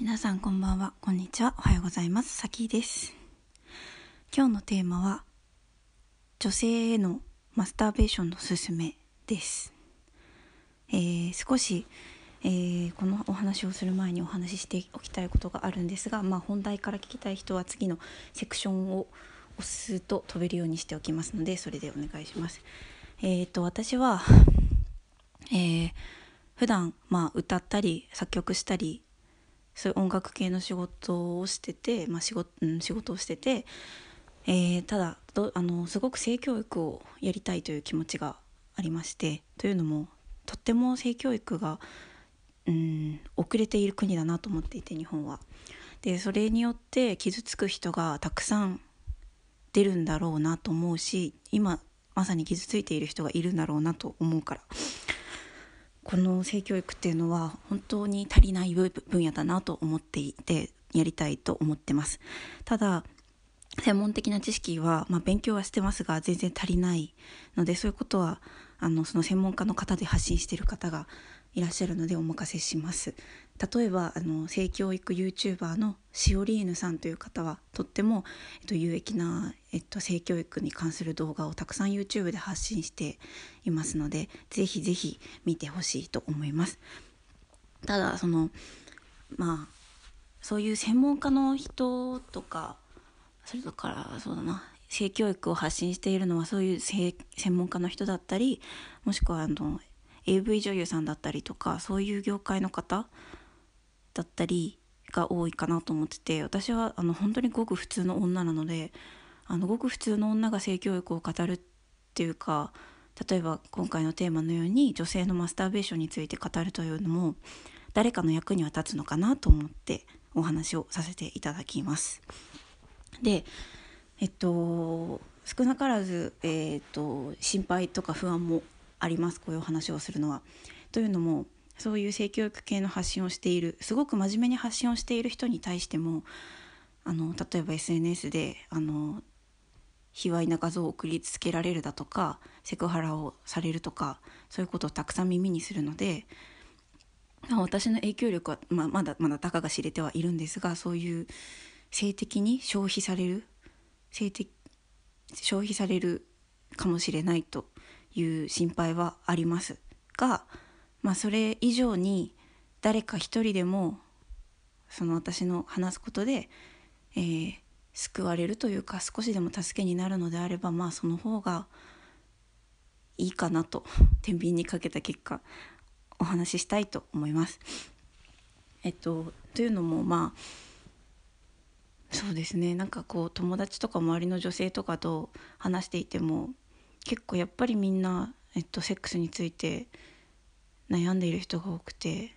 皆さんこんばんは。こんにちは。おはようございます。さきです。今日のテーマは女性へのマスターベーションのすすめです。えー、少し、えー、このお話をする前にお話ししておきたいことがあるんですが、まあ、本題から聞きたい人は次のセクションを押すと飛べるようにしておきますのでそれでお願いします。えーと、私は、えー、普段まあ歌ったり作曲したりそういう音楽系の仕事をしてて、まあ仕事うん、仕事をしてて、えー、ただあのすごく性教育をやりたいという気持ちがありましてというのもとっても性教育が、うん、遅れている国だなと思っていて日本は。でそれによって傷つく人がたくさん出るんだろうなと思うし今まさに傷ついている人がいるんだろうなと思うからこの性教育っていうのは本当に足りない分野だなと思っていてやりたいと思ってます。ただ専門的な知識は、まあ、勉強はしてますが全然足りないのでそういうことはあのその専門家の方で発信している方がいらっしゃるのでお任せします。例えばあの性教育 YouTuber のシオリーヌさんという方はとっても、えっと、有益な、えっと、性教育に関する動画をたくさん YouTube で発信していますのでぜひぜひ見てほしいと思います。ただそのまあそういう専門家の人とかそれだからそうだな性教育を発信しているのはそういう専門家の人だったりもしくはあの AV 女優さんだったりとかそういう業界の方だったりが多いかなと思ってて私はあの本当にごく普通の女なのであのごく普通の女が性教育を語るっていうか例えば今回のテーマのように女性のマスターベーションについて語るというのも誰かの役には立つのかなと思ってお話をさせていただきます。でえっと少なからず、えー、っと心配とか不安もありますこういう話をするのは。というのもそういう性教育系の発信をしているすごく真面目に発信をしている人に対してもあの例えば SNS であの卑猥な画像を送りつけられるだとかセクハラをされるとかそういうことをたくさん耳にするので私の影響力は、まあ、まだまだたかが知れてはいるんですがそういう性的に消費される性的消費されるかもしれないという心配はありますが、まあ、それ以上に誰か一人でもその私の話すことで、えー、救われるというか少しでも助けになるのであればまあその方がいいかなと天秤にかけた結果お話ししたいと思います。えっと、というのもまあそうですねなんかこう友達とか周りの女性とかと話していても結構やっぱりみんな、えっと、セックスについて悩んでいる人が多くて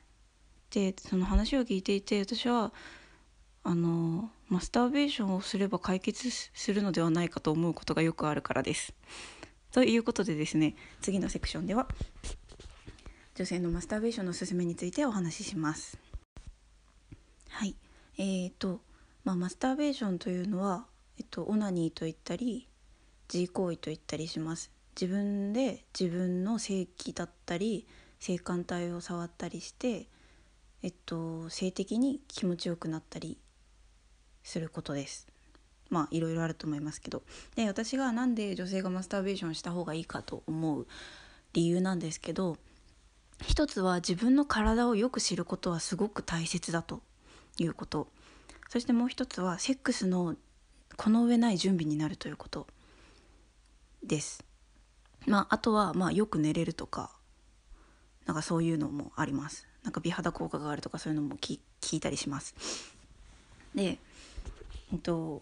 でその話を聞いていて私はあのマスターベーションをすれば解決するのではないかと思うことがよくあるからです。ということでですね次のセクションでは女性のマスターベーションのすすめについてお話しします。はいえーとまあ、マスターベーションというのは、えっと、オナニーと言ったり自慰行為と言ったりします自分で自分の性器だったり性感帯を触ったりして、えっと、性的に気持ちよくなったりすることです。まあいろいろあると思いますけど。で私が何で女性がマスターベーションした方がいいかと思う理由なんですけど一つは自分の体をよく知ることはすごく大切だということ。そしてもう一つはセックスのこの上ない準備になるということです。まあ、あとはまあよく寝れるとかなんかそういうのもあります。なんか美肌効果があるとかそういうのも聞いたりします。で、えっと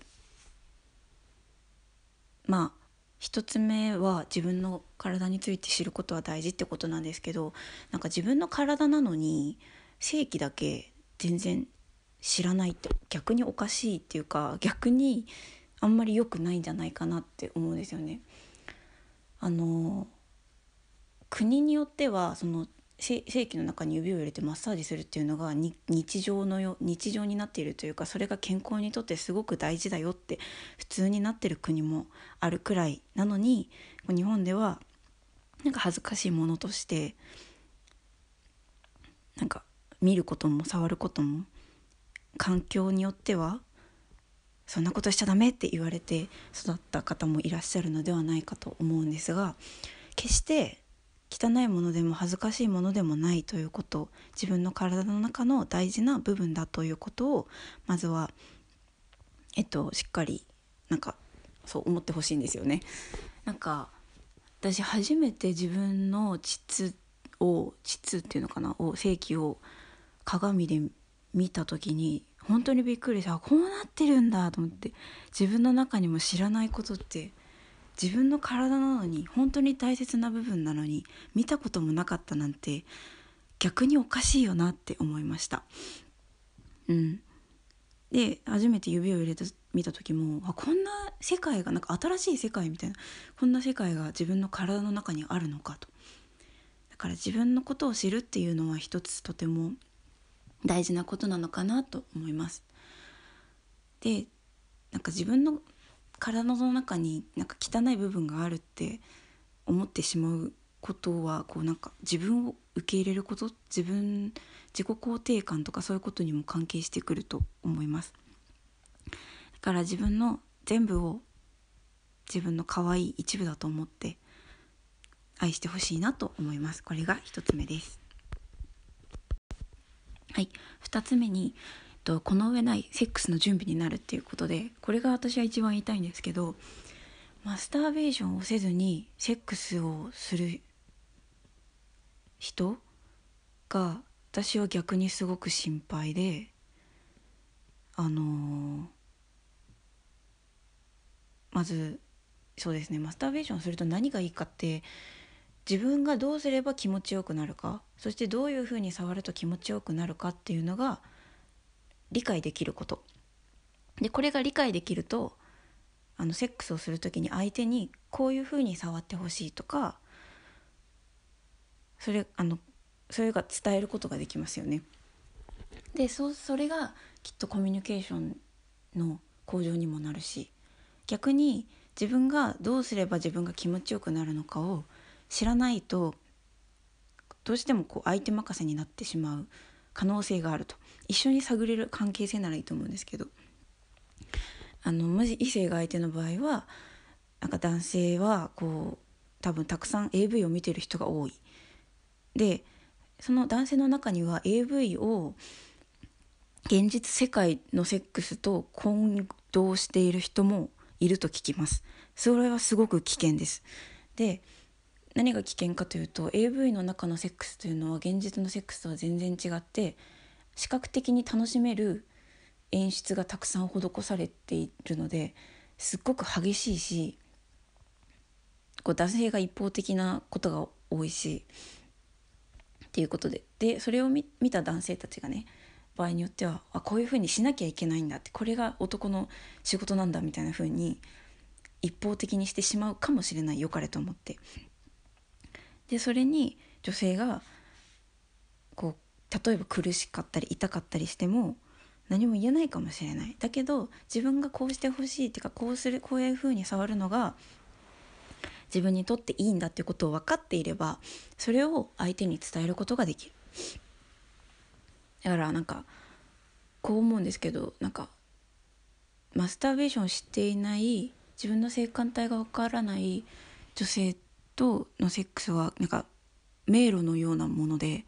まあ一つ目は自分の体について知ることは大事ってことなんですけどなんか自分の体なのに性器だけ全然知らないって逆におかしいっていうか逆にあんまり良くないんじゃないかなって思うんですよね。あの国によってはその性器の中に指を入れてマッサージするっていうのが日常のよ日常になっているというかそれが健康にとってすごく大事だよって普通になってる国もあるくらいなのに日本ではなんか恥ずかしいものとしてなんか見ることも触ることも環境によってはそんなことしちゃダメって言われて育った方もいらっしゃるのではないかと思うんですが決して汚いものでも恥ずかしいものでもないということ自分の体の中の大事な部分だということをまずはえっとしっかりなんかそう思ってほしいんですよね。なんか私初めて自分の膣を膣っていうのかなを性器を鏡で見た時に本当にびっくりしたこうなってるんだと思って自分の中にも知らないことって自分の体なのに本当に大切な部分なのに見たこともなかったなんて逆におかしいよなって思いました。うん。で初めて指を入れて見た時もあこんな世界がなんか新しい世界みたいなこんな世界が自分の体の中にあるのかと。だから自分のことを知るっていうのは一つとても大事なことなのかなと思います。でなんか自分の体の中になんか汚い部分があるって思ってしまうことはこうなんか自分を受け入れること自分自己肯定感とかそういうことにも関係してくると思います。だから自分の全部を自分の可愛い一部だと思って愛してほしいなと思います。これが一つ目です。はい。二つ目にとこの上ないセックスの準備になるっていうことでこれが私は一番言いたいんですけどマスターベーションをせずにセックスをする人が私は逆にすごく心配であのー、まずそうですねマスターベーションすると何がいいかって自分がどうすれば気持ちよくなるかそしてどういうふうに触ると気持ちよくなるかっていうのが理解できることでこれが理解できるとあのセックスをする時に相手にこういうふうに触ってほしいとかそれあのそれが伝えることができますよね。でそそれがきっとコミュニケーションの向上にもなるし逆に自分がどうすれば自分が気持ちよくなるのかを知らないとどうしてもこう相手任せになってしまう可能性があると一緒に探れる関係性ならいいと思うんですけどあのもし異性が相手の場合はなんか男性はこう多分たくさん AV を見てる人が多い。でその男性の中には AV を現実世界のセックスと混同している人もいると聞きます。それはすごく危険です。で何が危険かというと AV の中のセックスというのは現実のセックスとは全然違って視覚的に楽しめる演出がたくさん施されているのですっごく激しいしこう男性が一方的なことが多いしっていうことで。でそれを見た男性たちがね場合によってはあこういうふうにしなきゃいけないんだってこれが男の仕事なんだみたいなふうに一方的にしてしまうかもしれないよかれと思って。でそれに女性がこう例えば苦しかったり痛かったりしても何も言えないかもしれない。だけど自分がこうしてほしいっていうかこうするこういうふうに触るのが自分にとっていいんだっていうことを分かっていればそれを相手に伝えることができる。だからなんかこう思うんですけどなんかマスターベーションを知っていない自分の性感帯が分からない女性とのセックスはなんか迷路のようなもので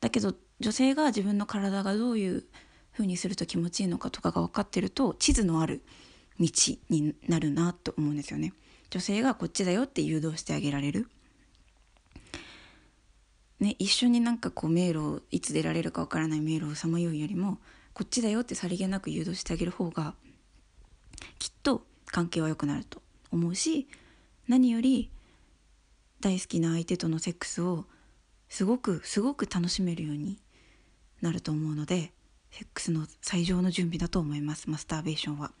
だけど女性が自分の体がどういう風にすると気持ちいいのかとかが分かってると地図のある道になるなと思うんですよね。女性がこっちだよって誘導してあげられる。ね、一緒になんかこう迷路をいつ出られるかわからない迷路をさまようよりもこっちだよってさりげなく誘導してあげる方がきっと関係は良くなると思うし何より大好きな相手とのセックスをすごくすごく楽しめるようになると思うのでセックスの最上の準備だと思いますマスターベーションは。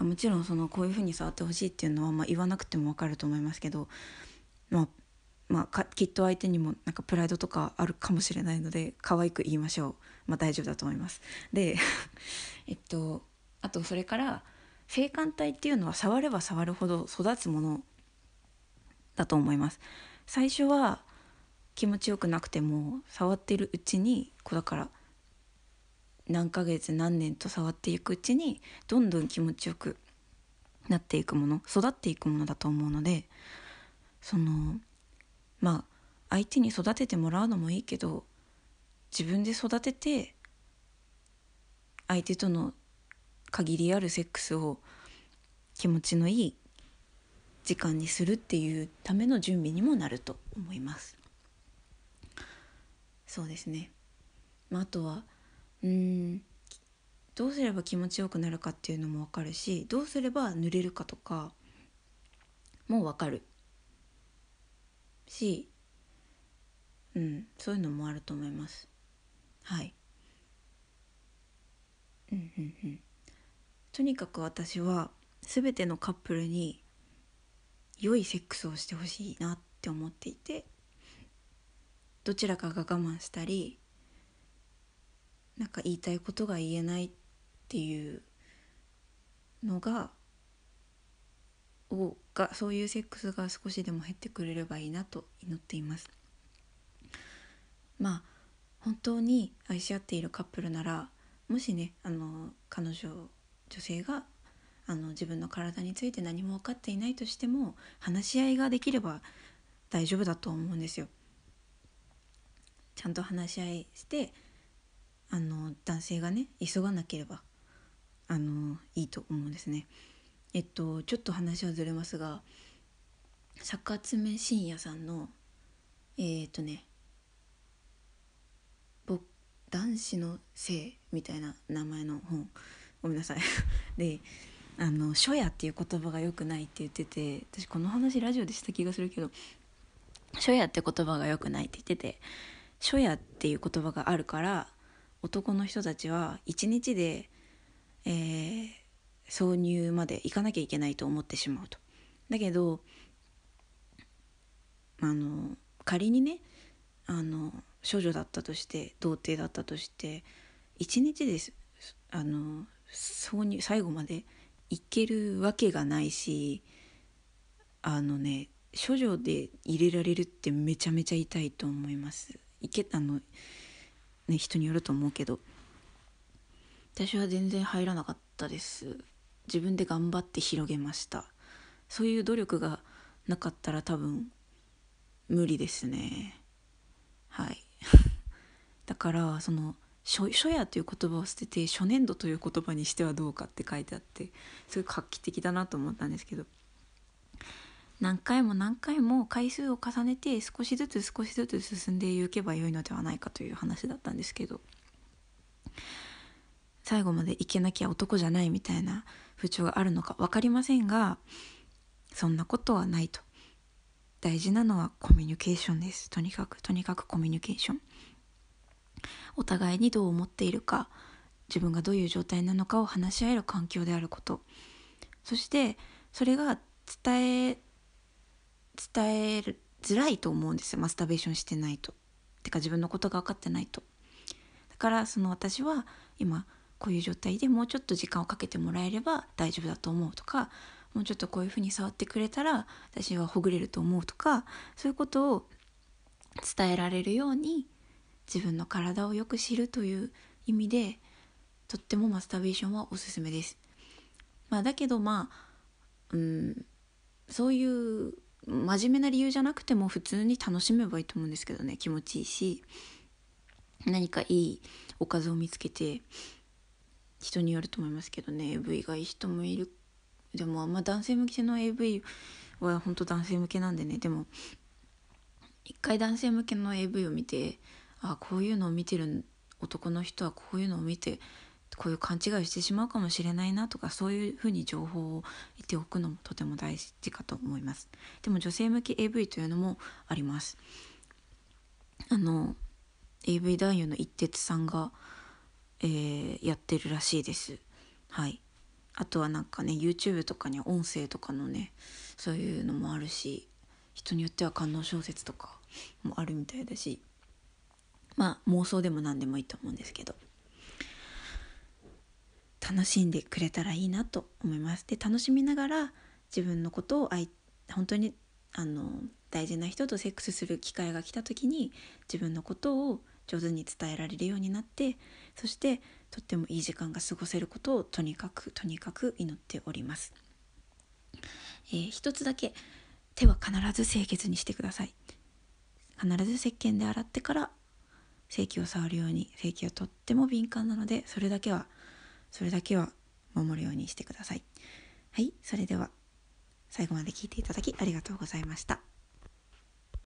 あもちろんそのこういうふうに触ってほしいっていうのは、まあ、言わなくても分かると思いますけど、まあ、まあ、きっと相手にもなんかプライドとかあるかもしれないので可愛く言いましょう、まあ、大丈夫だと思います。で えっとあとそれから性感帯っていうのは触れば触るほど育つものだと思います。最初は気持ちよくなくても触ってるうちにこうだから何ヶ月何年と触っていくうちにどんどん気持ちよくなっていくもの育っていくものだと思うのでそのまあ相手に育ててもらうのもいいけど自分で育てて相手との限りあるセックスを気持ちのいい時間にするっていうための準備にもなると思います。そうですね、まあ、あとはうんどうすれば気持ちよくなるかっていうのも分かるしどうすれば濡れるかとかも分かる。しうんそういうのもあると思います。はい。うんうんうん。とにかく私は全てのカップルに良いセックスをしてほしいなって思っていてどちらかが我慢したりなんか言いたいことが言えないっていうのがをがそういうセックスが少しでも減ってくれればいいなと祈っています。まあ本当に愛し合っているカップルならもしねあの彼女女性があの自分の体について何も分かっていないとしても話し合いができれば大丈夫だと思うんですよ。ちゃんと話し合いしてあの男性がね急がなければあのいいと思うんですね。えっとちょっと話はずれますが坂爪真也さんのえー、っとね「男子の性」みたいな名前の本ごめんなさい であの「初夜」っていう言葉が良くないって言ってて私この話ラジオでした気がするけど「初夜」って言葉が良くないって言ってて「初夜」っていう言葉があるから男の人たちは一日で、えー、挿入まで行かなきゃいけないと思ってしまうと。だけどあの仮にねあの処女だったとして童貞だったとして一日ですあの挿入最後までいけるわけがないしあのね処女で入れられるってめちゃめちゃ痛いと思います。いけあのね人によると思うけど。私は全然入らなかったです。自分で頑張って広げました。そういう努力がなかったら多分無理ですね。はい。だからその初初夜という言葉を捨てて初年度という言葉にしてはどうかって書いてあってすごい画期的だなと思ったんですけど。何回も何回も回数を重ねて少しずつ少しずつ進んでいけばよいのではないかという話だったんですけど。最後までいけなきゃ男じゃないみたいな風潮があるのか分かりませんがそんなことはないと。大事なのはコミュニケーションです。とにかくとにかくコミュニケーション。お互いにどう思っているか自分がどういう状態なのかを話し合える環境であることそしてそれが伝え伝えづらいと思うんですよマスターベーションしてないと。てか自分のことが分かってないと。だからその私は今こういう状態でもうちょっと時間をかけてもらえれば大丈夫だと思うとかもうちょっとこういうふうに触ってくれたら私はほぐれると思うとかそういうことを伝えられるように自分の体をよく知るという意味でとってもマスターベーションはおすすめです。まあ、だけどまあ、うん、そういう真面目な理由じゃなくても普通に楽しめばいいと思うんですけどね。気持ちいいし何かいいおかずを見つけて人によると思いますけどね。AV がいい人もいる。でもあんま男性向けの AV は本当男性向けなんでね。でも一回男性向けの AV を見てあこういうのを見てる男の人はこういうのを見てこういう勘違いをしてしまうかもしれないなとかそういうふうに情報を言っておくのもとても大事かと思います。でも女性向け AV というのもあります。あの AV 男優の一徹さんが、えー、やってるらしいです。はい。あとはなんかね YouTube とかに音声とかのねそういうのもあるし人によっては観音小説とかもあるみたいだしまあ妄想でも何でもいいと思うんですけど。楽しんでくれたらいいなと思います。で楽しみながら自分のことを愛本当にあの大事な人とセックスする機会が来た時に自分のことを上手に伝えられるようになってそしてとってもいい時間が過ごせることをとにかくとにかく祈っております、えー、一つだけ手は必ず清潔にしてください。必ず石鹸で洗ってから性器を触るように性器はとっても敏感なのでそれだけはそれだけは守るようにしてください。はいそれでは最後まで聞いていただきありがとうございました。